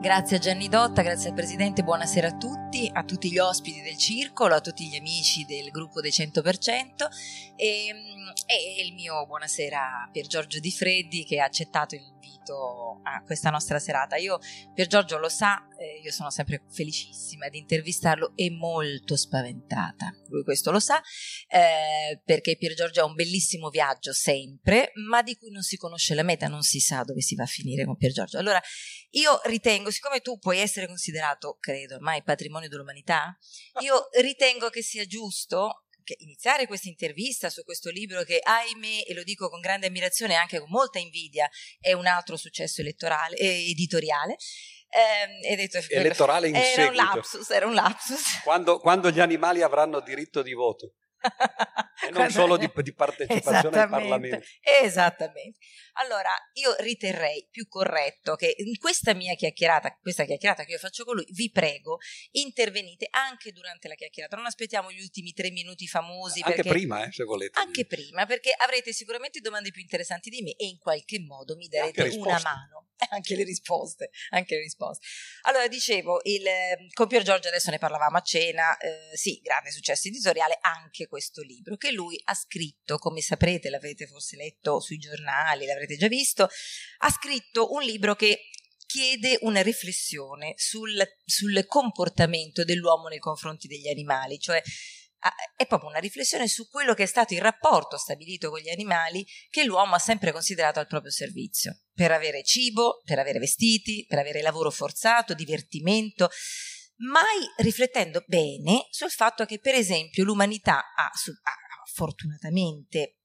Grazie a Gianni Dotta, grazie al Presidente, buonasera a tutti, a tutti gli ospiti del circolo, a tutti gli amici del gruppo dei 100% e, e il mio buonasera a Pier Giorgio Di Freddi che ha accettato l'invito a questa nostra serata. Io, Pier Giorgio lo sa, eh, io sono sempre felicissima di intervistarlo e molto spaventata, lui questo lo sa, eh, perché Pier Giorgio ha un bellissimo viaggio sempre, ma di cui non si conosce la meta, non si sa dove si va a finire con Pier Giorgio. Allora io ritengo, siccome tu puoi essere considerato, credo, ormai patrimonio dell'umanità, io ritengo che sia giusto iniziare questa intervista su questo libro che ahimè, e lo dico con grande ammirazione e anche con molta invidia, è un altro successo elettorale, eh, editoriale. Eh, detto, elettorale in era seguito. Un lapsus, era un lapsus. Quando, quando gli animali avranno diritto di voto. E non solo di, di partecipazione al Parlamento. Esattamente. Allora, io riterrei più corretto che in questa mia chiacchierata, questa chiacchierata che io faccio con lui, vi prego, intervenite anche durante la chiacchierata. Non aspettiamo gli ultimi tre minuti famosi. Anche perché, prima, eh, se volete. Anche prima, perché avrete sicuramente domande più interessanti di me e in qualche modo mi darete una mano. Anche le risposte, anche le risposte. Allora, dicevo, il, con Pier Giorgio adesso ne parlavamo a cena, eh, sì, grande successo editoriale, anche questo libro che lui ha scritto, come saprete, l'avrete forse letto sui giornali, l'avrete già visto, ha scritto un libro che chiede una riflessione sul, sul comportamento dell'uomo nei confronti degli animali, cioè è proprio una riflessione su quello che è stato il rapporto stabilito con gli animali che l'uomo ha sempre considerato al proprio servizio, per avere cibo, per avere vestiti, per avere lavoro forzato, divertimento, mai riflettendo bene sul fatto che per esempio l'umanità ha, ha fortunatamente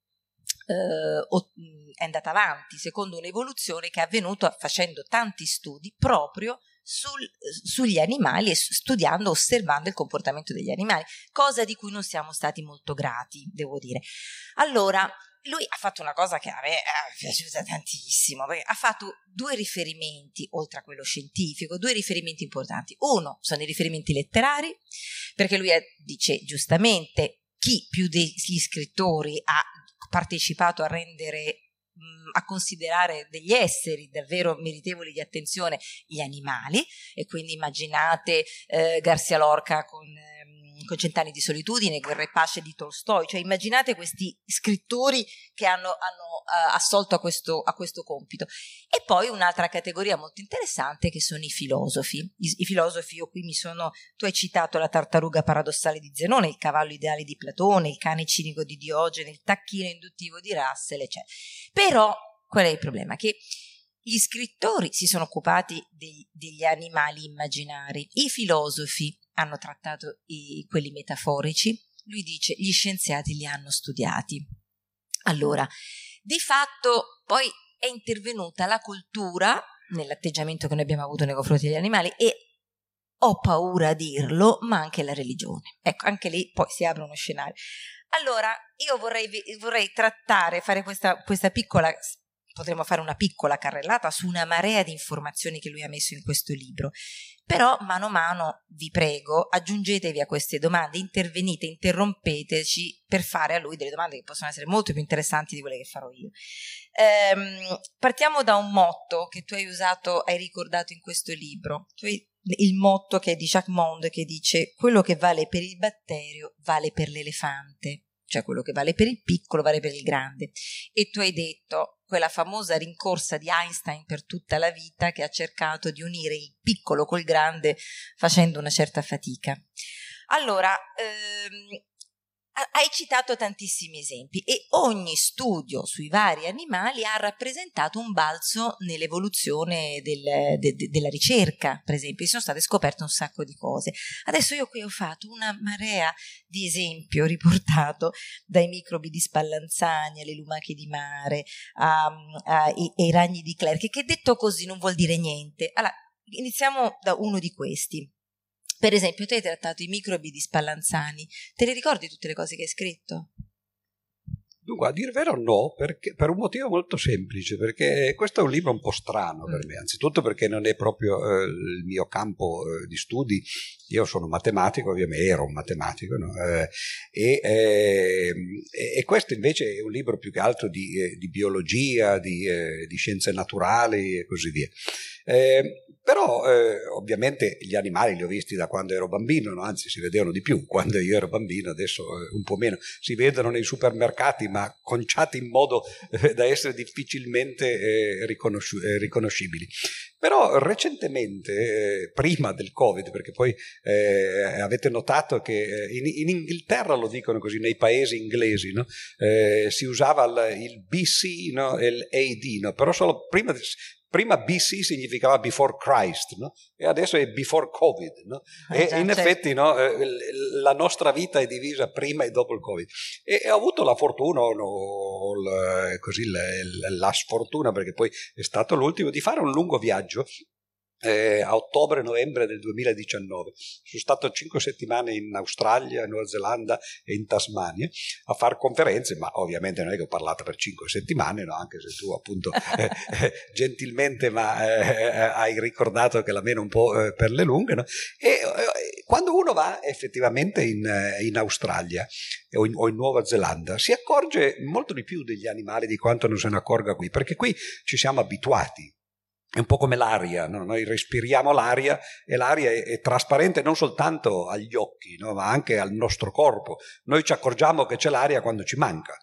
eh, è andata avanti secondo un'evoluzione che è avvenuta facendo tanti studi proprio sul, sugli animali e studiando, osservando il comportamento degli animali, cosa di cui non siamo stati molto grati, devo dire. Allora, lui ha fatto una cosa che a me è piaciuta tantissimo, perché ha fatto due riferimenti, oltre a quello scientifico, due riferimenti importanti. Uno sono i riferimenti letterari, perché lui è, dice giustamente chi più degli scrittori ha partecipato a rendere a considerare degli esseri davvero meritevoli di attenzione gli animali e quindi immaginate eh, Garcia Lorca con, con Cent'anni di solitudine, Guerra e pace di Tolstoi, cioè immaginate questi scrittori che hanno, hanno uh, assolto a questo, a questo, compito. E poi un'altra categoria molto interessante che sono i filosofi. I, I, filosofi, io qui mi sono, tu hai citato la tartaruga paradossale di Zenone, il cavallo ideale di Platone, il cane cinico di Diogene, il tacchino induttivo di Russell, eccetera. Però qual è il problema? Che gli scrittori si sono occupati dei, degli animali immaginari, i filosofi hanno trattato i, quelli metaforici, lui dice gli scienziati li hanno studiati. Allora, di fatto poi è intervenuta la cultura nell'atteggiamento che noi abbiamo avuto nei confronti degli animali e ho paura a dirlo, ma anche la religione. Ecco, anche lì poi si apre uno scenario. Allora, io vorrei, vorrei trattare, fare questa, questa piccola potremmo fare una piccola carrellata su una marea di informazioni che lui ha messo in questo libro. Però mano a mano, vi prego, aggiungetevi a queste domande, intervenite, interrompeteci per fare a lui delle domande che possono essere molto più interessanti di quelle che farò io. Ehm, partiamo da un motto che tu hai usato, hai ricordato in questo libro. Hai, il motto che è di Jacques Monde che dice quello che vale per il batterio vale per l'elefante cioè quello che vale per il piccolo vale per il grande. E tu hai detto quella famosa rincorsa di Einstein per tutta la vita che ha cercato di unire il piccolo col grande facendo una certa fatica. Allora, ehm, hai citato tantissimi esempi e ogni studio sui vari animali ha rappresentato un balzo nell'evoluzione del, de, de, della ricerca, per esempio, sono state scoperte un sacco di cose. Adesso io qui ho fatto una marea di esempi, ho riportato dai microbi di Spallanzani alle lumache di mare, ai ragni di Clerc, che detto così non vuol dire niente. Allora, iniziamo da uno di questi. Per esempio, tu hai trattato i microbi di Spallanzani, te le ricordi tutte le cose che hai scritto? Dunque, a dire vero no, perché, per un motivo molto semplice, perché questo è un libro un po' strano per mm. me, anzitutto perché non è proprio eh, il mio campo eh, di studi, io sono matematico, ovviamente ero un matematico, no? eh, e, ehm, e, questo invece è un libro più che altro di, eh, di biologia, di, eh, di, scienze naturali e così via. Eh, però eh, ovviamente gli animali li ho visti da quando ero bambino, no? anzi si vedevano di più quando io ero bambino, adesso eh, un po' meno. Si vedono nei supermercati ma conciati in modo eh, da essere difficilmente eh, riconosci- eh, riconoscibili. Però recentemente, prima del Covid, perché poi avete notato che in, in, Inghilterra lo dicono così, nei paesi inglesi, no? si usava il, il BC e no? però solo prima prima BC significava before Christ, no? e adesso è before Covid. No? Ah, e già, in certo. effetti no, eh, la nostra vita è divisa prima e dopo il Covid. E, e ho avuto la fortuna, la, così, la, la sfortuna, perché poi è stato l'ultimo, di fare un lungo viaggio eh, a ottobre-novembre del 2019. Sono stato cinque settimane in Australia, Nuova Zelanda e in Tasmania a fare conferenze, ma ovviamente non è che ho parlato per cinque settimane, no? anche se tu appunto eh, eh, gentilmente ma, eh, hai ricordato che la meno un po' eh, per le lunghe. No? E eh, quando uno va effettivamente in, in Australia o in, o in Nuova Zelanda si accorge molto di più degli animali di quanto non se ne accorga qui, perché qui ci siamo abituati è un po' come l'aria, no? noi respiriamo l'aria e l'aria è, è, trasparente non soltanto agli occhi, no? ma anche al nostro corpo. Noi ci accorgiamo che c'è l'aria quando ci manca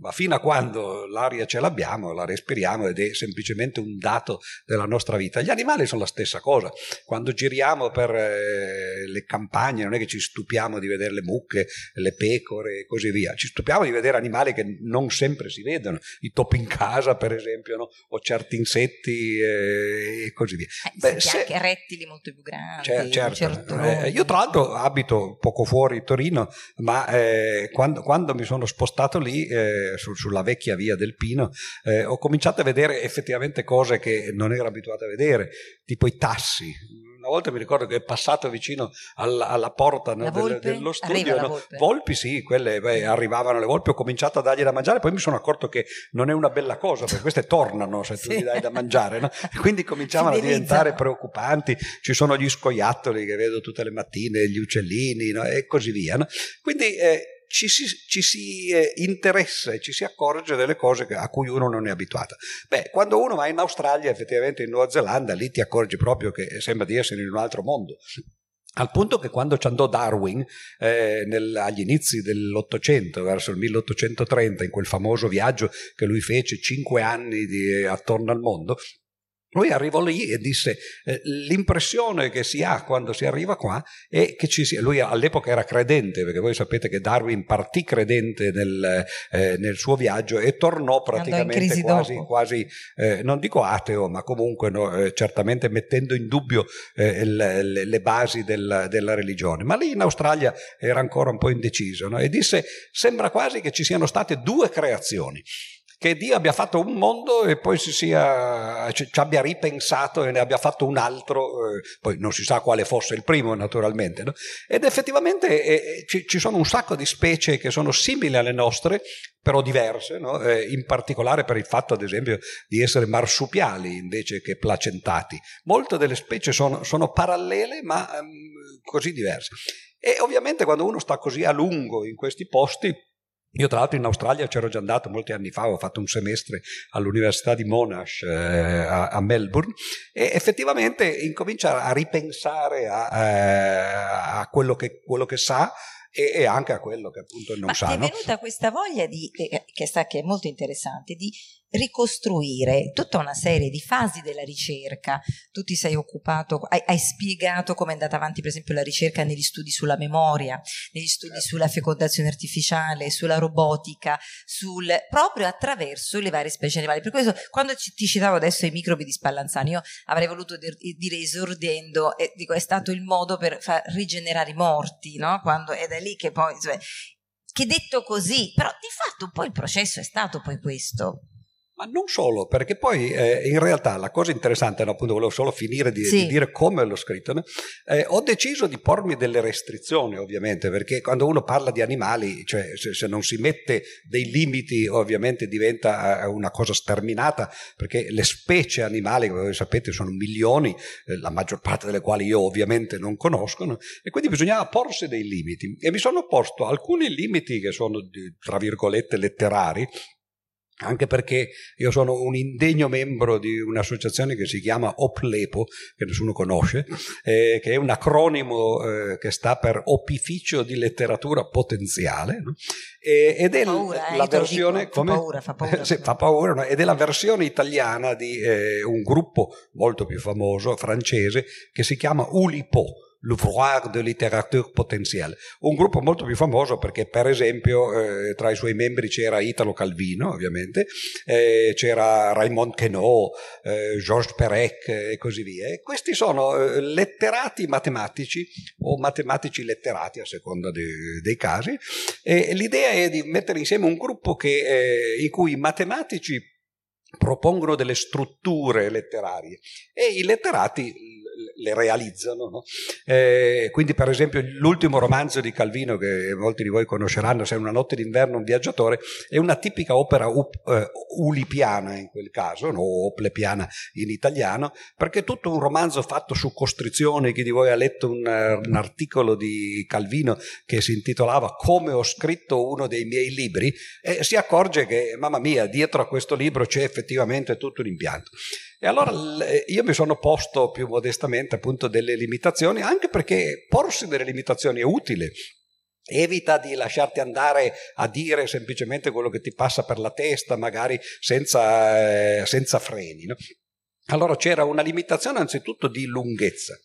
ma fino a quando l'aria ce l'abbiamo, la respiriamo ed è semplicemente un dato della nostra vita. Gli animali sono la stessa cosa. Quando giriamo per eh, le campagne non è che ci stupiamo di vedere le mucche, le pecore e così via, ci stupiamo di vedere animali che non sempre si vedono, i topi in casa per esempio, no? o certi insetti eh, e così via. Eh, Beh, se... anche rettili molto più grandi. Cer- certo. Eh, io tra l'altro abito poco fuori Torino, ma eh, quando, quando, mi sono spostato lì eh, su, sulla vecchia via del Pino, eh, ho cominciato a vedere effettivamente cose che non ero abituato a vedere, tipo i tassi. Una volta mi ricordo che è passato vicino alla, alla porta no, del, dello studio. No? Volpi sì, quelle beh, arrivavano le volpi, ho cominciato a dargli da mangiare, poi mi sono accorto che non è una bella cosa, perché queste tornano se tu sì. gli dai da mangiare. No? Quindi cominciavano a diventare preoccupanti. Ci sono gli scoiattoli che vedo tutte le mattine, gli uccellini e così via. Quindi eh, ci si, ci si eh, interessa e ci si accorge delle cose a cui uno non è abituato. Beh, quando uno va in Australia, effettivamente in Nuova Zelanda, lì ti accorgi proprio che sembra di essere in un altro mondo. Al punto che quando ci andò Darwin eh, nel, agli inizi dell'Ottocento, verso il 1830, in quel famoso viaggio che lui fece cinque anni di, attorno al mondo, lui arrivò lì e disse eh, l'impressione che si ha quando si arriva qua è che ci sia, lui all'epoca era credente, perché voi sapete che Darwin partì credente nel, eh, nel suo viaggio e tornò praticamente quasi, quasi eh, non dico ateo, ma comunque no, eh, certamente mettendo in dubbio eh, le, le, basi del, della religione. Ma lì in Australia era ancora un po' indeciso no? e disse sembra quasi che ci siano state due creazioni che Dio abbia fatto un mondo e poi si sia, ci, ci abbia ripensato e ne abbia fatto un altro, eh, poi non si sa quale fosse il primo naturalmente, no? ed effettivamente eh, ci, ci, sono un sacco di specie che sono simili alle nostre, però diverse, no? eh, in particolare per il fatto ad esempio di essere marsupiali invece che placentati. Molte delle specie sono, sono parallele ma um, così diverse. E ovviamente quando uno sta così a lungo in questi posti, io tra l'altro in Australia c'ero già andato molti anni fa, ho fatto un semestre all'Università di Monash eh, a, a, Melbourne e effettivamente incomincia a ripensare a, eh, a quello, che, quello che sa e, anche a quello che appunto non Ma sa. Ma è venuta questa voglia di, che, sta, che è molto interessante, di ricostruire tutta una serie di fasi della ricerca. Tu ti sei occupato, hai, hai, spiegato come è andata avanti, per esempio, la ricerca negli studi sulla memoria, negli studi certo. sulla fecondazione artificiale, sulla robotica, sul, proprio attraverso le varie specie animali. Per questo, quando ci, ti citavo adesso i microbi di Spallanzani, io avrei voluto dir, dire esordendo, e dico, è stato il modo per far rigenerare i morti, no? Quando, ed è lì che poi. Cioè, che detto così, però di fatto un po' il processo è stato poi questo. Ma non solo, perché poi eh, in realtà la cosa interessante, no, appunto volevo solo finire di, sì. di dire come l'ho scritto, no? eh, ho deciso di pormi delle restrizioni ovviamente, perché quando uno parla di animali, cioè se, se non si mette dei limiti ovviamente diventa eh, una cosa sterminata, perché le specie animali, come voi sapete, sono milioni, eh, la maggior parte delle quali io ovviamente non conosco, no? e quindi bisognava porsi dei limiti. E mi sono posto alcuni limiti che sono, tra virgolette, letterari, anche perché io sono un indegno membro di un'associazione che si chiama OPLEPO, che nessuno conosce, eh, che è un acronimo eh, che sta per Opificio di Letteratura Potenziale, no? e, ed è paura, la eh, versione... Dico, come, fa paura, fa paura. sì, fa paura no? ed è la versione italiana di eh, un gruppo molto più famoso, francese, che si chiama Ulipo l'Ouvroir de littérature potentielle, un gruppo molto più famoso perché per esempio eh, tra i suoi membri c'era Italo Calvino ovviamente, eh, c'era Raymond Queneau, eh, Georges Perec e così via. E questi sono eh, letterati matematici o matematici letterati a seconda de- dei casi e l'idea è di mettere insieme un gruppo che, eh, in cui i matematici propongono delle strutture letterarie e i letterati le realizzano. No? Eh, quindi, per esempio, l'ultimo romanzo di Calvino, che molti di voi conosceranno, Se è una notte d'inverno, un viaggiatore, è una tipica opera up, uh, ulipiana in quel caso, no? o oplepiana in italiano, perché è tutto un romanzo fatto su costrizione. Chi di voi ha letto un, un articolo di Calvino che si intitolava Come ho scritto uno dei miei libri, eh, si accorge che, mamma mia, dietro a questo libro c'è effettivamente tutto un impianto. E allora io mi sono posto più modestamente appunto delle limitazioni, anche perché porsi delle limitazioni è utile. Evita di lasciarti andare a dire semplicemente quello che ti passa per la testa, magari senza, eh, senza freni. No? Allora c'era una limitazione anzitutto di lunghezza.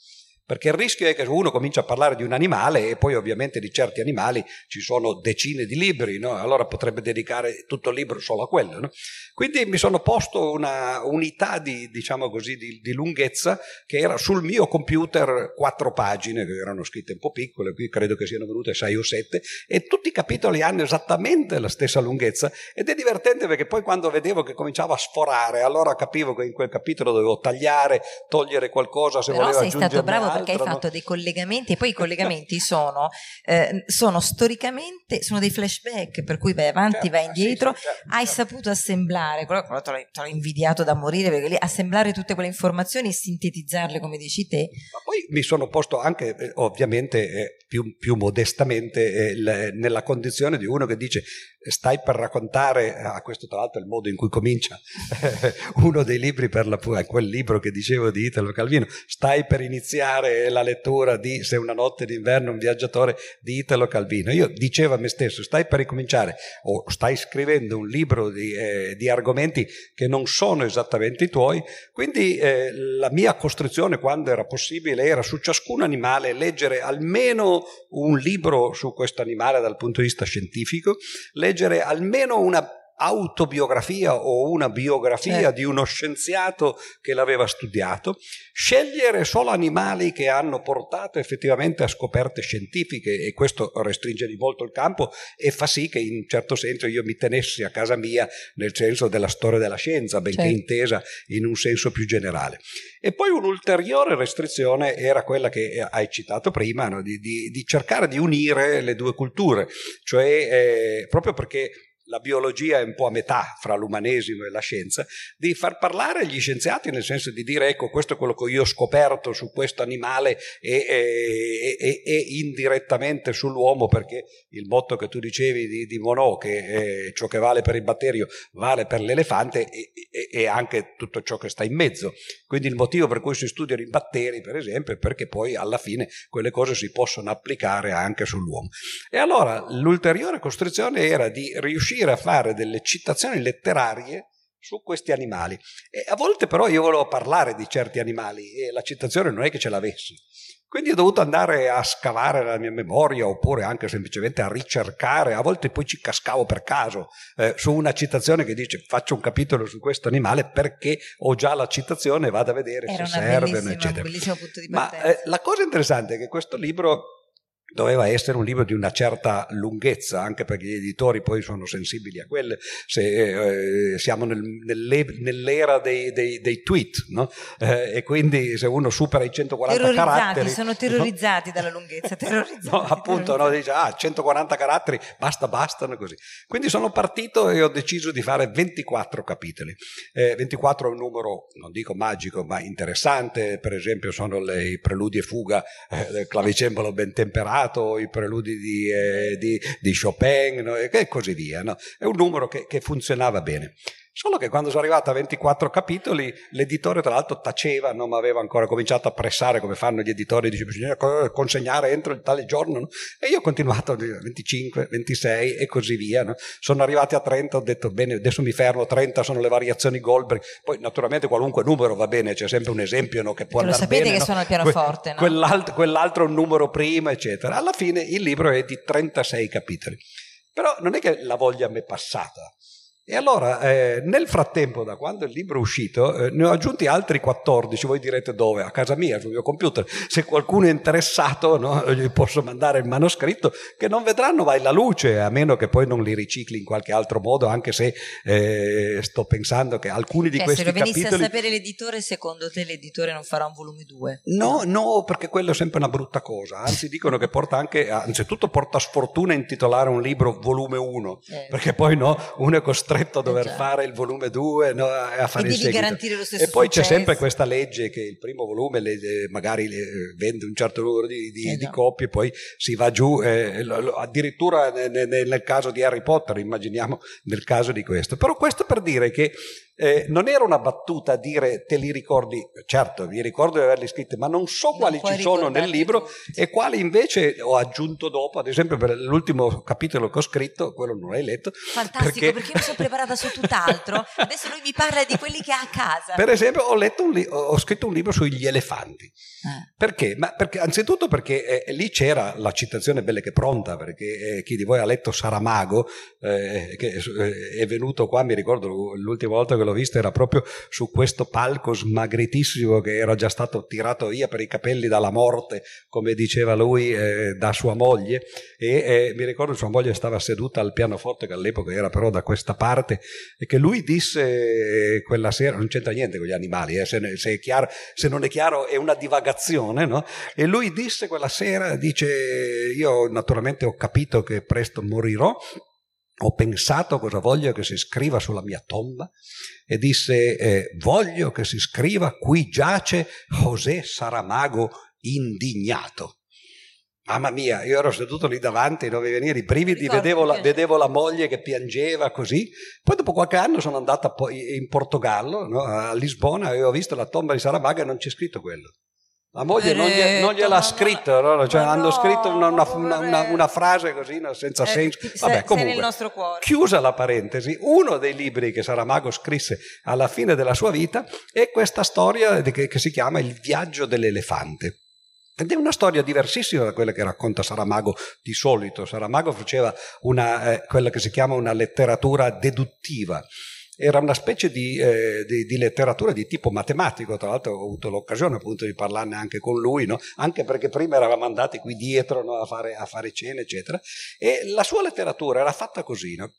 Perché il rischio è che uno comincia a parlare di un animale e poi ovviamente di certi animali ci sono decine di libri, no? allora potrebbe dedicare tutto il libro solo a quello. No? Quindi mi sono posto una unità di, diciamo così, di, di, lunghezza che era sul mio computer quattro pagine, che erano scritte un po' piccole, qui credo che siano venute sei o sette, e tutti i capitoli hanno esattamente la stessa lunghezza ed è divertente perché poi quando vedevo che cominciava a sforare, allora capivo che in quel capitolo dovevo tagliare, togliere qualcosa se Però volevo sei stato bravo perché hai fatto dei collegamenti e poi i collegamenti sono, eh, sono storicamente, sono dei flashback per cui vai avanti, certo, vai indietro, certo, hai certo. saputo assemblare, quello, quello te, l'ho, te l'ho invidiato da morire perché lì assemblare tutte quelle informazioni e sintetizzarle come dici te. Ma poi mi sono posto anche, eh, ovviamente eh, più, più, modestamente, eh, nella condizione di uno che dice stai per raccontare, a questo tra l'altro è il modo in cui comincia uno dei libri per la quel libro che dicevo di Italo Calvino, stai per iniziare la lettura di Se una notte d'inverno un viaggiatore di Italo Calvino. Io dicevo a me stesso, stai per ricominciare o stai scrivendo un libro di, eh, di argomenti che non sono esattamente i tuoi, quindi eh, la mia costruzione quando era possibile era su ciascun animale leggere almeno un libro su questo animale dal punto di vista scientifico, leggere almeno una autobiografia o una biografia certo. di uno scienziato che l'aveva studiato, scegliere solo animali che hanno portato effettivamente a scoperte scientifiche e questo restringe di molto il campo e fa sì che in un certo senso io mi tenessi a casa mia nel senso della storia della scienza, benché certo. intesa in un senso più generale. E poi un'ulteriore restrizione era quella che hai citato prima, no? di, di, di, cercare di unire le due culture, cioè eh, proprio perché la biologia è un po' a metà fra l'umanesimo e la scienza, di far parlare gli scienziati nel senso di dire ecco questo è quello che io ho scoperto su questo animale e, e, e, e indirettamente sull'uomo perché il motto che tu dicevi di, di Monod che ciò che vale per il batterio vale per l'elefante e, anche tutto ciò che sta in mezzo. Quindi il motivo per cui si studiano i batteri per esempio è perché poi alla fine quelle cose si possono applicare anche sull'uomo. E allora l'ulteriore costruzione era di riuscire riuscire a fare delle citazioni letterarie su questi animali. E a volte però io volevo parlare di certi animali e la citazione non è che ce l'avessi. Quindi ho dovuto andare a scavare la mia memoria oppure anche semplicemente a ricercare, a volte poi ci cascavo per caso eh, su una citazione che dice faccio un capitolo su questo animale perché ho già la citazione, vado a vedere Era se serve, eccetera. Ma eh, la cosa interessante è che questo libro doveva essere un libro di una certa lunghezza, anche perché gli editori poi sono sensibili a quelle, se, eh, siamo nel, nell'era dei, dei, dei tweet, no? eh, e quindi se uno supera i 140 caratteri... sono terrorizzati no? dalla lunghezza, terrorizzati. No, appunto, terrorizzati. dice, ah, 140 caratteri, basta, bastano così. Quindi sono partito e ho deciso di fare 24 capitoli. Eh, 24 è un numero, non dico magico, ma interessante, per esempio sono le, i preludi e fuga eh, del clavicembalo ben temperato, Mozzato, i preludi di, eh, di, di Chopin no? e così via. No? È un numero che, che funzionava bene. Solo che quando sono arrivato a 24 capitoli, l'editore tra l'altro taceva, non aveva ancora cominciato a pressare come fanno gli editori, dice bisogna consegnare entro il tale giorno, no? e io ho continuato a 25, 26 e così via. No? Sono arrivati a 30, ho detto bene, adesso mi fermo, 30 sono le variazioni Goldberg, poi naturalmente qualunque numero va bene, c'è sempre un esempio no, che può andare bene. Lo sapete che suona il pianoforte, que- quell'alt- quell'altro un numero prima, eccetera. Alla fine il libro è di 36 capitoli. Però non è che la voglia mi è passata, e allora, eh, nel frattempo, da quando il libro è uscito, eh, ne ho aggiunti altri 14, voi direte dove? A casa mia, sul mio computer. Se qualcuno è interessato, no, gli posso mandare il manoscritto, che non vedranno mai la luce, a meno che poi non li ricicli in qualche altro modo, anche se eh, sto pensando che alcuni di cioè, questi capitoli... Se lo venisse a sapere l'editore, secondo te l'editore non farà un volume 2? No, no, perché quello è sempre una brutta cosa. Anzi, dicono che porta anche, anzitutto porta sfortuna intitolare un libro volume 1, eh. perché poi no, uno è costretto costretto a dover eh fare il volume 2 no, a fare e il seguito. garantire lo stesso e poi successo. c'è sempre questa legge che il primo volume le, magari le, vende un certo numero di, di, eh di copie poi si va giù eh, addirittura nel, nel caso di Harry Potter immaginiamo nel caso di questo però questo per dire che eh, non era una battuta a dire te li ricordi, certo mi ricordo di averli scritti, ma non so quali non ci sono nel libro tutti. e quali invece ho aggiunto dopo, ad esempio per l'ultimo capitolo che ho scritto, quello non l'hai letto. Fantastico, perché, perché io mi sono preparata su tutt'altro, adesso lui mi parla di quelli che ha a casa. Per esempio ho, li- ho scritto un libro sugli elefanti. Eh. Perché? Ma perché, anzitutto perché eh, lì c'era la citazione bella che pronta, perché eh, chi di voi ha letto Saramago, eh, che eh, è venuto qua, mi ricordo l'ultima volta che che l'ho vista era proprio su questo palco smagritissimo che era già stato tirato via per i capelli dalla morte, come diceva lui, eh, da sua moglie. E eh, mi ricordo che sua moglie stava seduta al pianoforte, che all'epoca era però da questa parte, e che lui disse eh, quella sera, non c'entra niente con gli animali, eh, se, se, chiaro, se, non è chiaro è una divagazione, no? E lui disse quella sera, dice, io naturalmente ho capito che presto morirò, ho pensato cosa voglio che si scriva sulla mia tomba e disse eh, voglio che si scriva qui giace José Saramago indignato. Mamma mia, io ero seduto lì davanti, mi venivano i brividi, vedevo la, vedevo la, moglie che piangeva così. Poi dopo qualche anno sono andata in Portogallo, no, a Lisbona, e ho visto la tomba di Saramago e non c'è scritto quello. La moglie non, glie, non gliel'ha scritto, no? cioè, hanno no, scritto una, una, una, una, frase così senza eh, senso. Vabbè, comunque, chiusa la parentesi, uno dei libri che Saramago scrisse alla fine della sua vita è questa storia che, che si chiama Il viaggio dell'elefante. Ed è una storia diversissima da quella che racconta Saramago di solito. Saramago faceva una, eh, quella che si chiama una letteratura deduttiva era una specie di, eh, di, di, letteratura di tipo matematico, tra l'altro ho avuto l'occasione appunto di parlarne anche con lui, no? anche perché prima eravamo andati qui dietro no? a, fare, a, fare, cene, eccetera, e la sua letteratura era fatta così, no?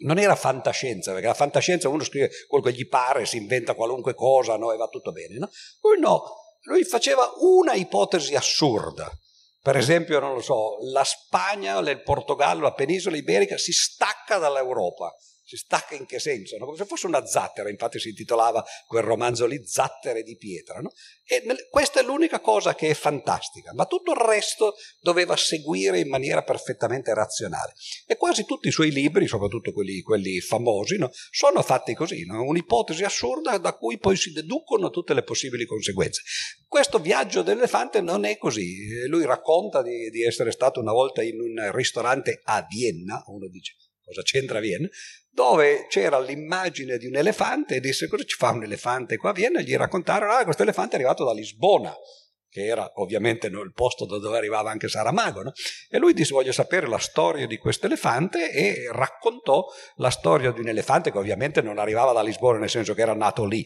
non era fantascienza, perché la fantascienza uno scrive quello che gli pare, si inventa qualunque cosa e va tutto bene, lui no, lui faceva una ipotesi assurda, per esempio, non lo so, la Spagna, il Portogallo, la penisola iberica si stacca dall'Europa si stacca in che senso? No? Come se fosse una zattera, infatti si intitolava quel romanzo lì Zattere di pietra. No? E questa è l'unica cosa che è fantastica, ma tutto il resto doveva seguire in maniera perfettamente razionale. E quasi tutti i suoi libri, soprattutto quelli, quelli famosi, no? sono fatti così, un'ipotesi assurda da cui poi si deducono tutte le possibili conseguenze. Questo viaggio dell'elefante non è così. Lui racconta di, di essere stato una volta in un ristorante a Vienna, uno dice cosa c'entra Vienna, dove c'era l'immagine di un elefante e disse cosa ci fa un elefante qua a Vienna e gli raccontarono ah questo elefante è arrivato da Lisbona che era ovviamente il posto da dove arrivava anche Saramago, no? e lui disse voglio sapere la storia di questo elefante e raccontò la storia di un elefante che ovviamente non arrivava da Lisbona nel senso che era nato lì,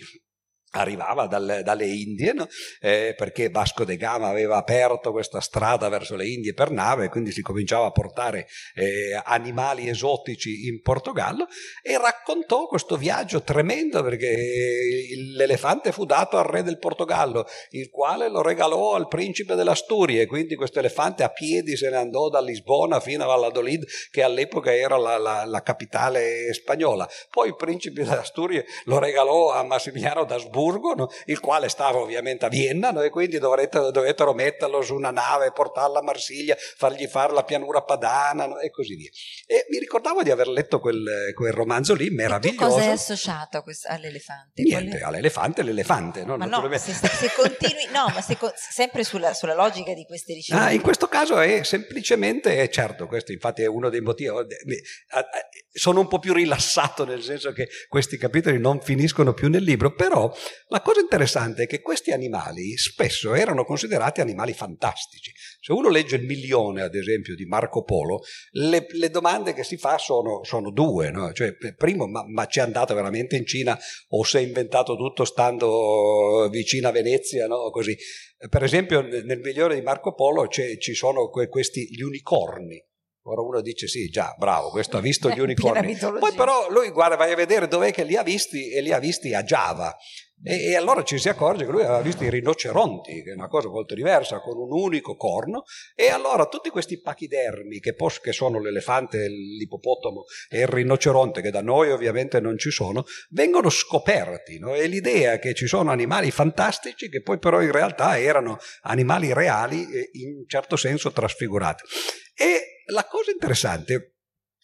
arrivava dalle, dalle Indie, no? eh, perché Vasco de Gama aveva aperto questa strada verso le Indie per nave, quindi si cominciava a portare eh, animali esotici in Portogallo e raccontò questo viaggio tremendo perché l'elefante fu dato al re del Portogallo, il quale lo regalò al principe dell'Asturia e quindi questo elefante a piedi se ne andò da Lisbona fino a Valladolid che all'epoca era la, la, la capitale spagnola. Poi il principe dell'Asturia lo regalò a Massimiliano d'Asburgo Petersburgo, no? il quale stava ovviamente a Vienna no? e quindi dovettero, dovettero, metterlo su una nave, portarlo a Marsiglia, fargli fare la pianura padana no? e così via. E mi ricordavo di aver letto quel, quel romanzo lì, meraviglioso. cosa è associato quest- all'elefante? Niente, Quale... all'elefante l'elefante. No? Ma no, se, se, continui, no, ma se, sempre sulla, sulla, logica di queste ricerche. Ah, in questo caso è semplicemente, certo, questo infatti è uno dei motivi, sono un po' più rilassato nel senso che questi capitoli non finiscono più nel libro, però la cosa interessante è che questi animali spesso erano considerati animali fantastici. Se uno legge il milione, ad esempio, di Marco Polo, le, le domande che si fa sono, sono due, no? cioè, primo, ma, ma c'è andato veramente in Cina o si è inventato tutto stando vicino a Venezia, no? Così. Per esempio, nel milione di Marco Polo ci sono que, questi gli unicorni Ora uno dice sì, già, bravo, questo ha visto gli unicorni. Poi però lui guarda, vai a vedere dov'è che li ha visti e li ha visti a Java. E, e, allora ci si accorge che lui aveva visto i rinoceronti, che è una cosa molto diversa, con un unico corno, e allora tutti questi pachidermi, che, pos- che sono l'elefante, l'ippopotamo e il rinoceronte, che da noi ovviamente non ci sono, vengono scoperti. No? E l'idea che ci sono animali fantastici che poi però in realtà erano animali reali in certo senso trasfigurati. E la cosa interessante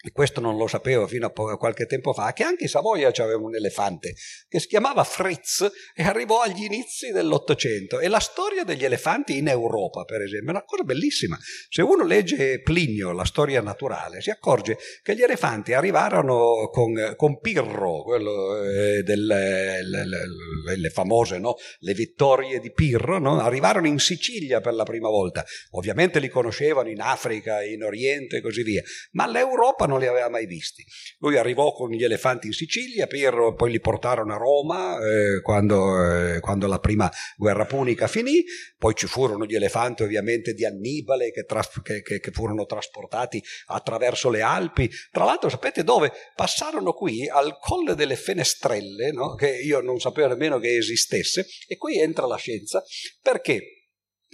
e questo non lo sapevo fino a poco, qualche tempo fa, che anche in Savoia c'aveva un elefante che si chiamava Fritz e arrivò agli inizi dell'Ottocento. E la storia degli elefanti in Europa, per esempio, è una cosa bellissima. Se uno legge Plinio, la storia naturale, si accorge che gli elefanti arrivarono con, con Pirro, quello eh, delle le, famose, no? le vittorie di Pirro, no? arrivarono in Sicilia per la prima volta. Ovviamente li conoscevano in Africa, in Oriente e così via, ma l'Europa non li aveva mai visti. Lui arrivò con gli elefanti in Sicilia, Piero, poi li portarono a Roma eh, quando, eh, quando, la prima guerra punica finì, poi ci furono gli elefanti ovviamente di Annibale che, tras- che, che, che furono trasportati attraverso le Alpi. Tra l'altro sapete dove? Passarono qui al Colle delle Fenestrelle, no? che io non sapevo nemmeno che esistesse, e qui entra la scienza, perché?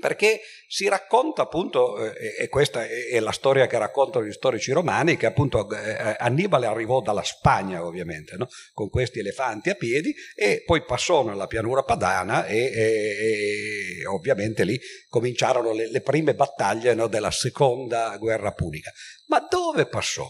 Perché si racconta appunto, eh, e questa è la storia che raccontano gli storici romani, che appunto eh, eh, Annibale arrivò dalla Spagna ovviamente, no? con questi elefanti a piedi e poi passò nella pianura padana e, e, e ovviamente lì cominciarono le, le prime battaglie no, della seconda guerra punica. Ma dove passò?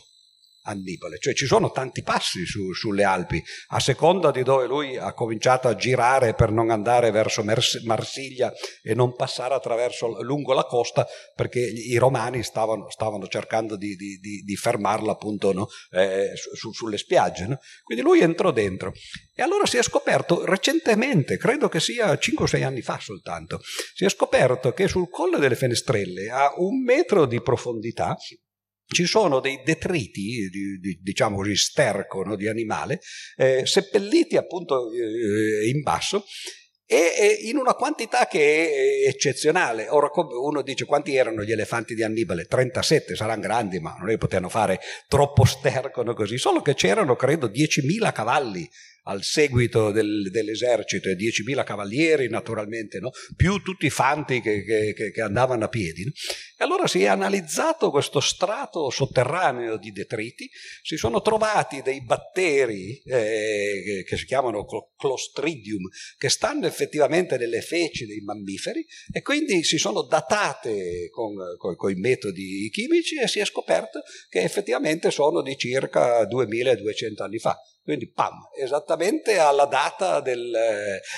Annibale, cioè ci sono tanti passi su, sulle Alpi, a seconda di dove lui ha cominciato a girare per non andare verso Marsiglia e non passare attraverso, lungo la costa, perché i romani stavano, stavano cercando di, di, di, di, fermarla appunto no? eh, su, sulle spiagge. No? Quindi lui entrò dentro e allora si è scoperto recentemente, credo che sia 5 o 6 anni fa soltanto, si è scoperto che sul Colle delle Fenestrelle a un metro di profondità ci sono dei detriti, di, di, diciamo così, sterco no, di animale, eh, seppelliti appunto eh, in basso e in una quantità che è eccezionale. Ora uno dice quanti erano gli elefanti di Annibale? 37, saranno grandi, ma non è che potevano fare troppo sterco no, così, solo che c'erano credo 10.000 cavalli al seguito del, dell'esercito e 10.000 cavalieri naturalmente, no? più tutti i fanti che, che, che andavano a piedi. No? E allora si è analizzato questo strato sotterraneo di detriti, si sono trovati dei batteri eh, che si chiamano clostridium, che stanno effettivamente nelle feci dei mammiferi e quindi si sono datate con, con, con i metodi chimici e si è scoperto che effettivamente sono di circa 2200 anni fa. Quindi, pam, esattamente alla data del,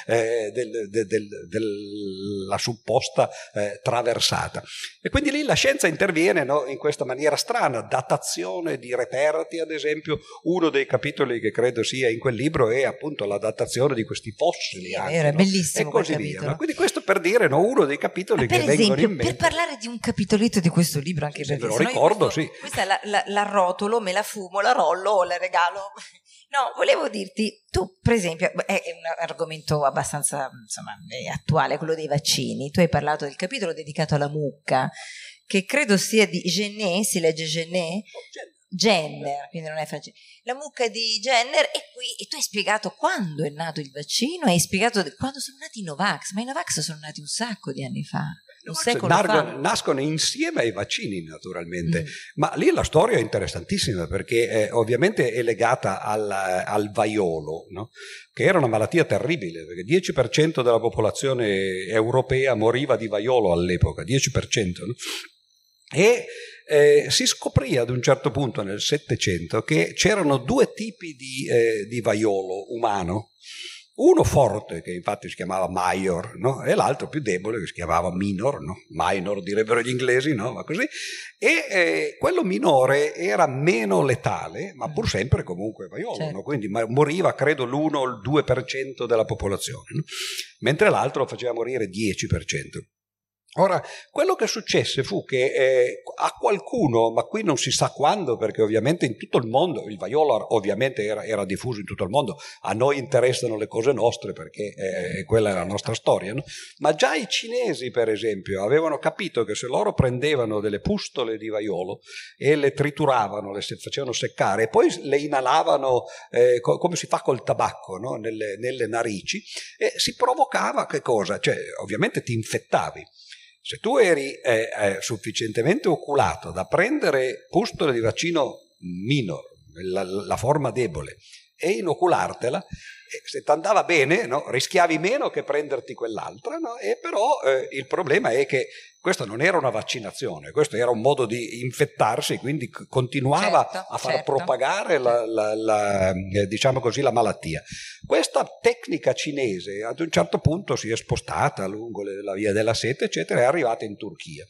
eh, del, del, della supposta eh, traversata. E quindi lì la scienza interviene no, in questa maniera strana, datazione di reperti, ad esempio, uno dei capitoli che credo sia in quel libro è appunto la datazione di questi fossili. Anche, Era no? bellissimo. E così via. No? Quindi questo per dire no, uno dei capitoli che esempio, vengono in mente. Per parlare di un capitolito di questo libro, anche sì, perché ve lo ricordo, questo, sì. Questa la, la, la rotolo, me la fumo, la rollo o la regalo No, volevo dirti, tu per esempio, è un argomento abbastanza insomma, attuale, quello dei vaccini, tu hai parlato del capitolo dedicato alla mucca, che credo sia di Genet, si legge Genet? Jenner, quindi non è facile. La mucca di Jenner e qui e tu hai spiegato quando è nato il vaccino, hai spiegato quando sono nati i Novax, ma i Novax sono nati un sacco di anni fa. Nargo, nascono insieme ai vaccini naturalmente, mm. ma lì la storia è interessantissima perché eh, ovviamente è legata al, al vaiolo, no? che era una malattia terribile, perché 10% della popolazione europea moriva di vaiolo all'epoca, 10%. No? E eh, si scoprì ad un certo punto nel Settecento che c'erano due tipi di, eh, di vaiolo umano uno forte che infatti si chiamava Major no? e l'altro più debole che si chiamava Minor, no? Minor direbbero gli inglesi, no? ma così. E eh, quello minore era meno letale, ma pur sempre comunque vaiolo, certo. quindi moriva credo l'1 o il 2% della popolazione, mentre l'altro faceva morire 10%. Ora, quello che successe fu che eh, a qualcuno, ma qui non si sa quando, perché ovviamente in tutto il mondo, il vaiolo ovviamente era, era diffuso in tutto il mondo, a noi interessano le cose nostre perché eh, quella è la nostra storia, no? ma già i cinesi per esempio avevano capito che se loro prendevano delle pustole di vaiolo e le trituravano, le facevano seccare e poi le inalavano eh, co- come si fa col tabacco no? nelle, nelle narici, si provocava che cosa? Cioè ovviamente ti infettavi. Se tu eri eh, eh, sufficientemente oculato da prendere pustole di vaccino minor, la, la forma debole, e inoculartela, se ti andava bene no, rischiavi meno che prenderti quell'altra, no? e però eh, il problema è che questa non era una vaccinazione, questo era un modo di infettarsi, quindi continuava certo, a far certo. propagare la, la, la, eh, diciamo così, la, malattia. Questa tecnica cinese ad un certo punto si è spostata lungo la via della sete, eccetera, e è arrivata in Turchia.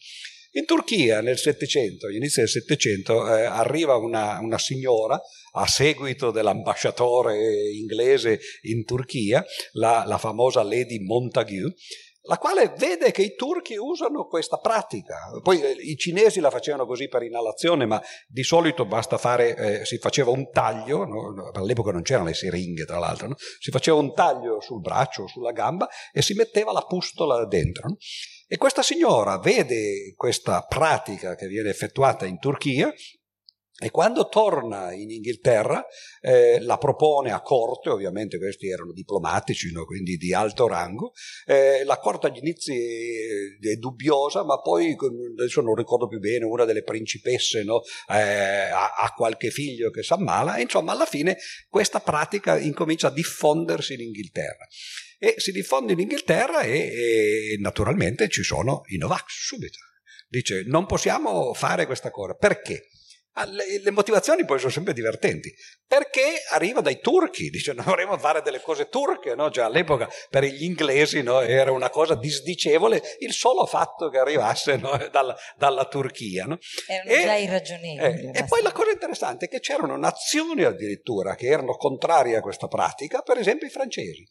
In Turchia nel Settecento, all'inizio del Settecento, eh, arriva una, una, signora a seguito dell'ambasciatore inglese in Turchia, la, la famosa Lady Montague, la quale vede che i turchi usano questa pratica. Poi eh, i cinesi la facevano così per inalazione, ma di solito basta fare, eh, si faceva un taglio, no? all'epoca non c'erano le siringhe tra l'altro, no? si faceva un taglio sul braccio o sulla gamba e si metteva la pustola dentro. No? E questa signora vede questa pratica che viene effettuata in Turchia e quando torna in Inghilterra eh, la propone a corte, ovviamente questi erano diplomatici, no? quindi di alto rango, eh, la corte agli inizi è dubbiosa, ma poi, adesso non ricordo più bene, una delle principesse no? eh, ha, ha, qualche figlio che si ammala, insomma alla fine questa pratica incomincia a diffondersi in Inghilterra. E si diffonde in Inghilterra e, e naturalmente ci sono i Novax subito. Dice non possiamo fare questa cosa, perché? Ah, le, motivazioni poi sono sempre divertenti, perché arriva dai turchi, dice non dovremmo fare delle cose turche, no? cioè, all'epoca per gli inglesi no? era una cosa disdicevole il solo fatto che arrivasse dalla, dalla, Turchia. Erano e, già irragionevoli. Eh, e poi la cosa interessante è che c'erano nazioni addirittura che erano contrarie a questa pratica, per esempio i francesi.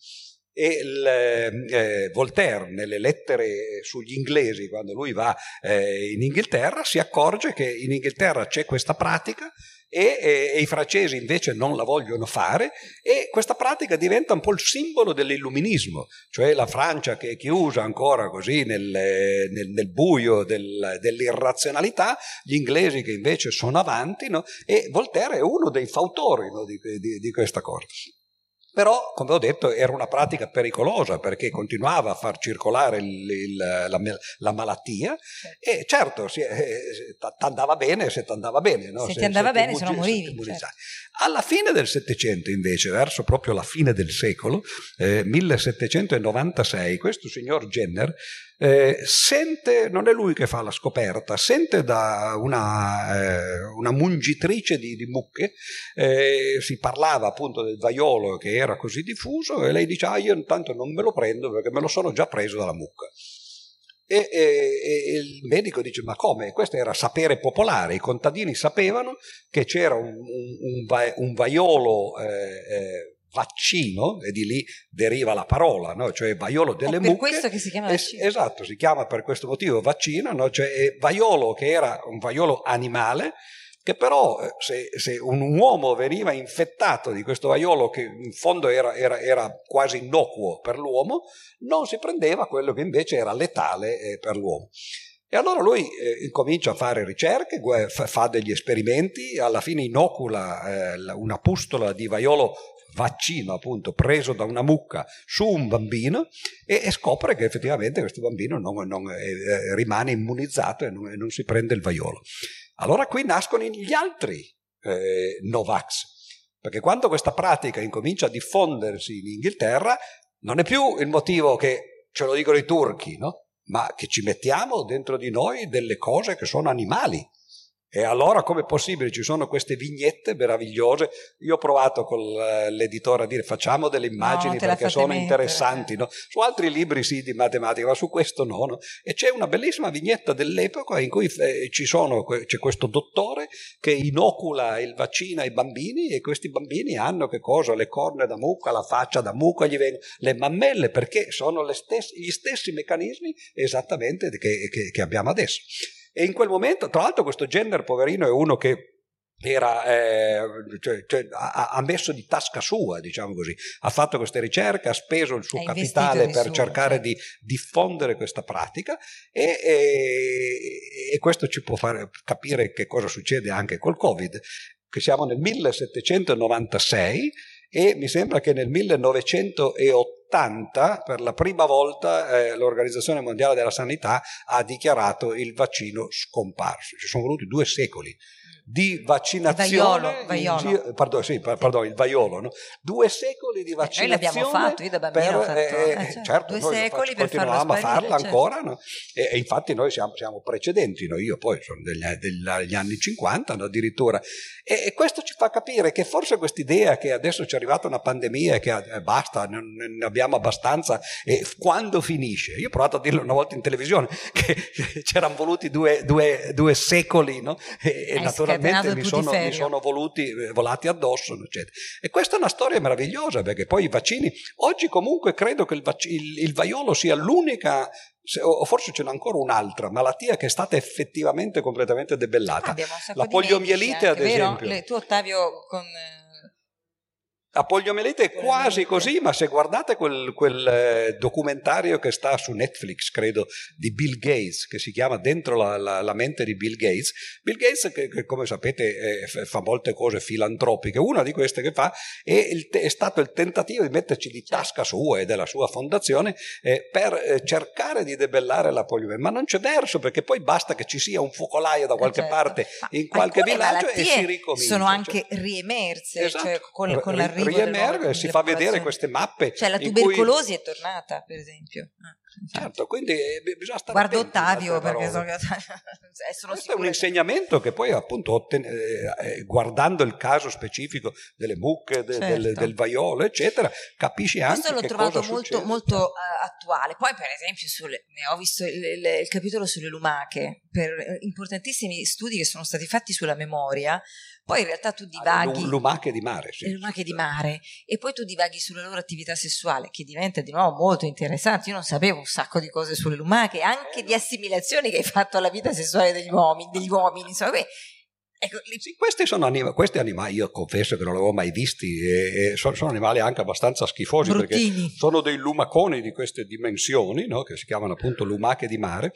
E il, eh, Voltaire, nelle lettere sugli inglesi, quando lui va eh, in Inghilterra, si accorge che in Inghilterra c'è questa pratica e, e, e, i francesi invece non la vogliono fare e questa pratica diventa un po' il simbolo dell'illuminismo, cioè la Francia che è chiusa ancora così nel, nel, nel buio del, dell'irrazionalità, gli inglesi che invece sono avanti no? e Voltaire è uno dei fautori no? di, di, di questa cosa. Però, come ho detto, era una pratica pericolosa perché continuava a far circolare il, il, la, la, malattia e certo, ti eh, andava bene se ti andava bene. No? Se, se ti andava se bene, ti se no morivi. Certo. Alla fine del Settecento, invece, verso proprio la fine del secolo, eh, 1796, questo signor Jenner eh, sente, non è lui che fa la scoperta, sente da una, eh, una mungitrice di, di mucche, eh, si parlava appunto del vaiolo che era così diffuso e lei dice ah io intanto non me lo prendo perché me lo sono già preso dalla mucca. E, e, e, il medico dice: Ma come? Questo era sapere popolare. I contadini sapevano che c'era un, un, un, un vaiolo eh, eh, vaccino, e di lì deriva la parola, no? cioè vaiolo delle è per mucche. Questo che si chiama vaccino. Es- esatto, si chiama per questo motivo vaccino, no? cioè vaiolo che era un vaiolo animale, che però eh, se, se, un uomo veniva infettato di questo vaiolo che in fondo era, era, era quasi innocuo per l'uomo, non si prendeva quello che invece era letale eh, per l'uomo. E allora lui eh, comincia a fare ricerche, fa degli esperimenti, alla fine inocula eh, una pustola di vaiolo vaccino appunto preso da una mucca su un bambino e, e scopre che effettivamente questo bambino non, non, eh, rimane immunizzato e non, non, si prende il vaiolo. Allora qui nascono gli altri eh, Novax, perché quando questa pratica incomincia a diffondersi in Inghilterra non è più il motivo che ce lo dicono i turchi, no? ma che ci mettiamo dentro di noi delle cose che sono animali e allora come possibile? Ci sono queste vignette meravigliose. Io ho provato con l'editore a dire facciamo delle immagini no, perché sono mettere. interessanti. No? Su altri libri sì di matematica, ma su questo no, no. E c'è una bellissima vignetta dell'epoca in cui eh, sono, c'è questo dottore che inocula il vaccino ai bambini e questi bambini hanno che cosa? Le corna da mucca, la faccia da mucca, gli vengono le mammelle perché sono stesse, gli stessi meccanismi esattamente che, che, che abbiamo adesso. E in quel momento, tra l'altro, questo Jenner, poverino, è uno che era, eh, cioè, cioè, ha, ha, messo di tasca sua, diciamo così, ha fatto queste ricerche, ha speso il suo ha capitale per suo, cercare certo. di diffondere questa pratica e, e, e, questo ci può fare capire che cosa succede anche col Covid, che siamo nel 1796 e mi sembra che nel 1980 per la prima volta eh, l'Organizzazione Mondiale della Sanità ha dichiarato il vaccino scomparso. Ci sono voluti due secoli di vaccinazione vaiolo, vaiolo. Pardon, sì, pardon, il vaiolo no? due secoli di vaccinazione eh, noi l'abbiamo fatto io da bambino per, fatto, eh, eh, certo, certo, due secoli per continuavamo a farla certo. ancora no? e, e, infatti noi siamo, siamo precedenti no? io poi sono degli, degli anni 50 addirittura e, e, questo ci fa capire che forse quest'idea che adesso ci è arrivata una pandemia e che eh, basta, non, ne abbiamo abbastanza e quando finisce io ho provato a dirlo una volta in televisione che c'erano voluti due, due, due secoli no? e, e naturalmente naturalmente mi sono, mi sono, voluti, eh, volati addosso. Eccetera. E questa è una storia meravigliosa perché poi i vaccini, oggi comunque credo che il, vac- il, il vaiolo sia l'unica o forse ce n'è ancora un'altra malattia che è stata effettivamente completamente debellata. Ah, la poliomielite, ad esempio. Le, tu, Ottavio, con eh, la poliomielite è quasi così, ma se guardate quel, quel, eh, documentario che sta su Netflix, credo, di Bill Gates, che si chiama Dentro la, la, la mente di Bill Gates, Bill Gates, che, che come sapete eh, fa molte cose filantropiche, una di queste che fa è, il, è, stato il tentativo di metterci di tasca sua e della sua fondazione eh, per eh, cercare di debellare la poliomielite, ma non c'è verso perché poi basta che ci sia un focolaio da qualche certo. parte in qualche villaggio e si ricomincia. Sono anche cioè. riemerse, cioè, esatto. cioè con, con l'arrivo riemerge si fa vedere queste mappe. Cioè la tubercolosi cui... è tornata, per esempio. Ah, certo, quindi eh, bisogna stare Guardo Ottavio perché so che eh, sono Questo è un insegnamento che poi appunto otten- eh, guardando il caso specifico delle mucche, de- certo. del, del, vaiolo, eccetera, capisci anche Questo l'ho trovato molto, molto uh, attuale. Poi per esempio sulle, ho visto il, il, il capitolo sulle lumache per importantissimi studi che sono stati fatti sulla memoria poi in realtà tu ah, divaghi. Ah, lumache di mare, sì. Lumache di mare. E poi tu divaghi sulla loro attività sessuale, che diventa di nuovo molto interessante. Io non sapevo un sacco di cose sulle lumache, anche di assimilazioni che hai fatto alla vita sessuale degli uomini, degli uomini insomma. Ecco, sì, questi sono anima- questi animali, io confesso che non li avevo mai visti, e, e sono, sono, animali anche abbastanza schifosi Bruttini. perché sono dei lumaconi di queste dimensioni, no? che si chiamano appunto lumache di mare,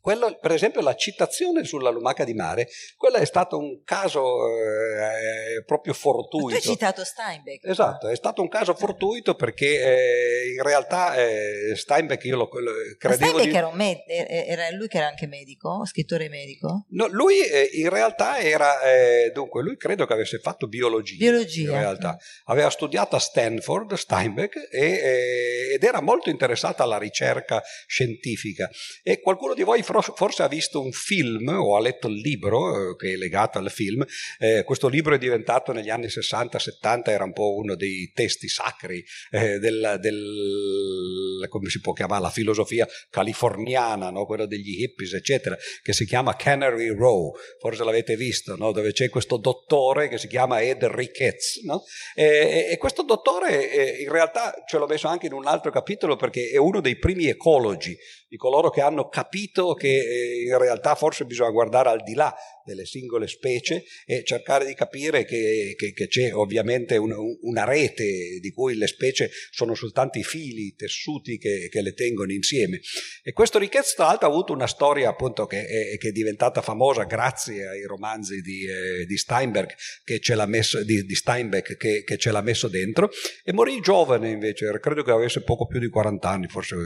quello, per esempio la citazione sulla lumaca di mare, quello è stato un caso eh, proprio fortuito. Ma tu hai citato Steinbeck. Esatto, è stato un caso fortuito perché eh, in realtà eh, Steinbeck io lo, lo credevo... Steinbeck di... era, med- era, lui che era anche medico, scrittore medico? No, lui eh, in realtà era, eh, dunque lui credo che avesse fatto biologia. Biologia. In realtà. Aveva studiato a Stanford, Steinbeck, e, eh, ed era molto interessato alla ricerca scientifica. E qualcuno di voi forse ha visto un film o ha letto il libro eh, che è legato al film. Eh, questo libro è diventato negli anni 60-70, era un po' uno dei testi sacri eh, del, del, come si può chiamare, la filosofia californiana, no? quello degli hippies, eccetera, che si chiama Canary Row, forse l'avete visto, no? dove c'è questo dottore che si chiama Ed Ricketts. No? E, e, questo dottore eh, in realtà ce l'ho messo anche in un altro capitolo perché è uno dei primi ecologi, di coloro che hanno capito che eh, in realtà forse bisogna guardare al di là delle singole specie e cercare di capire che che, che, c'è ovviamente un, una rete di cui le specie sono soltanto i fili, i tessuti che, che, le tengono insieme. E questo Ricketts tra l'altro ha avuto una storia appunto che è, che è diventata famosa grazie ai romanzi di, eh, di Steinberg che ce l'ha messo, di, di Steinbeck che, che ce l'ha messo dentro e morì giovane invece, credo che avesse poco più di 40 anni, forse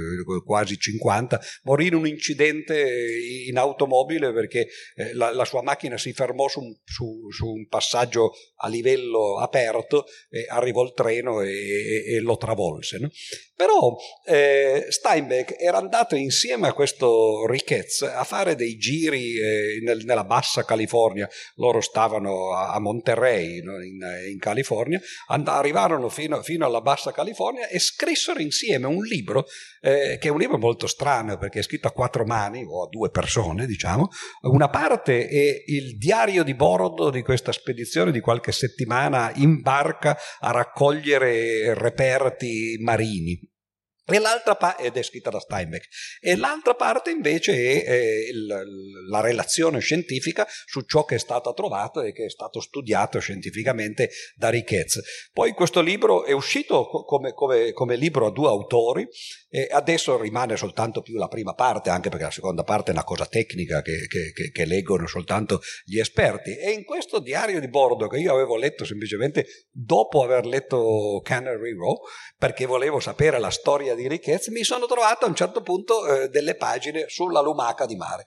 quasi 50, morì in un incidente in automobile perché eh, la, la, sua macchina si fermò su un, su, su un, passaggio a livello aperto, arrivò il treno e, e, e lo travolse. No? Però eh, Steinbeck era andato insieme a questo Ricketts a fare dei giri eh, nel, nella bassa California, loro stavano a, a Monterey no? in, in, California, and- arrivarono fino, fino, alla bassa California e scrissero insieme un libro eh, che è un libro molto strano perché è scritto a quattro mani o a due persone diciamo, una parte è il diario di bordo di questa spedizione di qualche settimana in barca a raccogliere reperti marini e l'altra parte, ed è scritta da Steinbeck, e l'altra parte invece è, è il, la relazione scientifica su ciò che è stato trovato e che è stato studiato scientificamente da Ricketts. Poi questo libro è uscito come, come, come libro a due autori e adesso rimane soltanto più la prima parte, anche perché la seconda parte è una cosa tecnica che, che, che, che leggono soltanto gli esperti. E in questo diario di bordo che io avevo letto semplicemente dopo aver letto Canary Row, perché volevo sapere la storia di Ricketts, mi sono trovato a un certo punto eh, delle pagine sulla lumaca di mare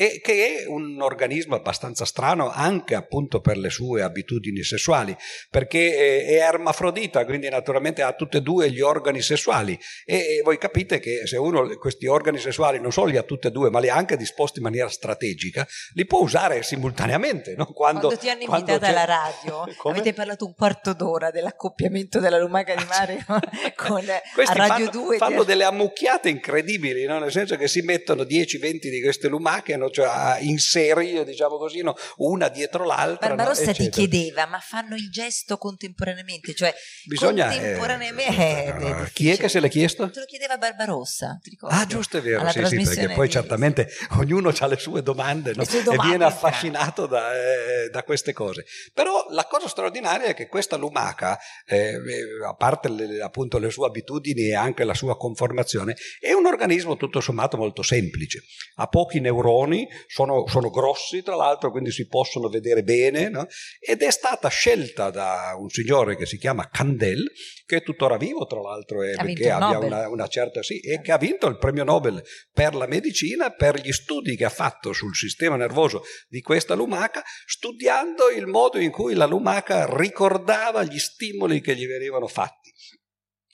e che è un organismo abbastanza strano anche appunto per le sue abitudini sessuali, perché è ermafrodita, quindi naturalmente ha tutti e due gli organi sessuali e voi capite che se uno questi organi sessuali non solo li ha tutti e due, ma li ha anche disposti in maniera strategica, li può usare simultaneamente. No? Quando, quando, ti hanno invitato alla radio, Come? avete parlato un quarto d'ora dell'accoppiamento della lumaca di mare con a Radio fanno, 2. Fanno delle ammucchiate incredibili, no? nel senso che si mettono 10-20 di queste lumache cioè in serie, diciamo così, no? una dietro l'altra. Barbarossa ti chiedeva, ma fanno il gesto contemporaneamente? Cioè, Bisogna, eh, contemporaneamente... Eh, eh, chi è che se l'è chiesto? Te lo chiedeva Barbarossa, ti ricordi? Ah, giusto, è vero, sì, sì, perché poi certamente ognuno ha le sue domande, no? sue domande e viene affascinato da, eh, da, queste cose. Però la cosa straordinaria è che questa lumaca, eh, a parte le, appunto le sue abitudini e anche la sua conformazione, è un organismo tutto sommato molto semplice. Ha pochi neuroni, sono, sono, grossi tra l'altro, quindi si possono vedere bene, no? ed è stata scelta da un signore che si chiama Candel, che è tuttora vivo tra l'altro, e perché abbia una, una, certa sì, e che ha vinto il premio Nobel per la medicina per gli studi che ha fatto sul sistema nervoso di questa lumaca, studiando il modo in cui la lumaca ricordava gli stimoli che gli venivano fatti.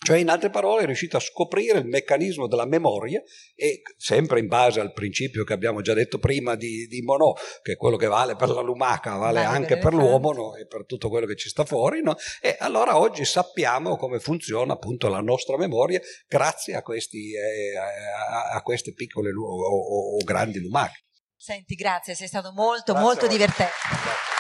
Cioè, in altre parole, è riuscito a scoprire il meccanismo della memoria e sempre in base al principio che abbiamo già detto prima di, di Monod, che è quello che vale per la lumaca, vale, vale anche per l'uomo no? e per tutto quello che ci sta fuori. No? E allora oggi sappiamo come funziona appunto la nostra memoria grazie a, questi, eh, a, a queste piccole o, o, o, grandi lumache. Senti, grazie, sei stato molto, grazie molto divertente. Grazie.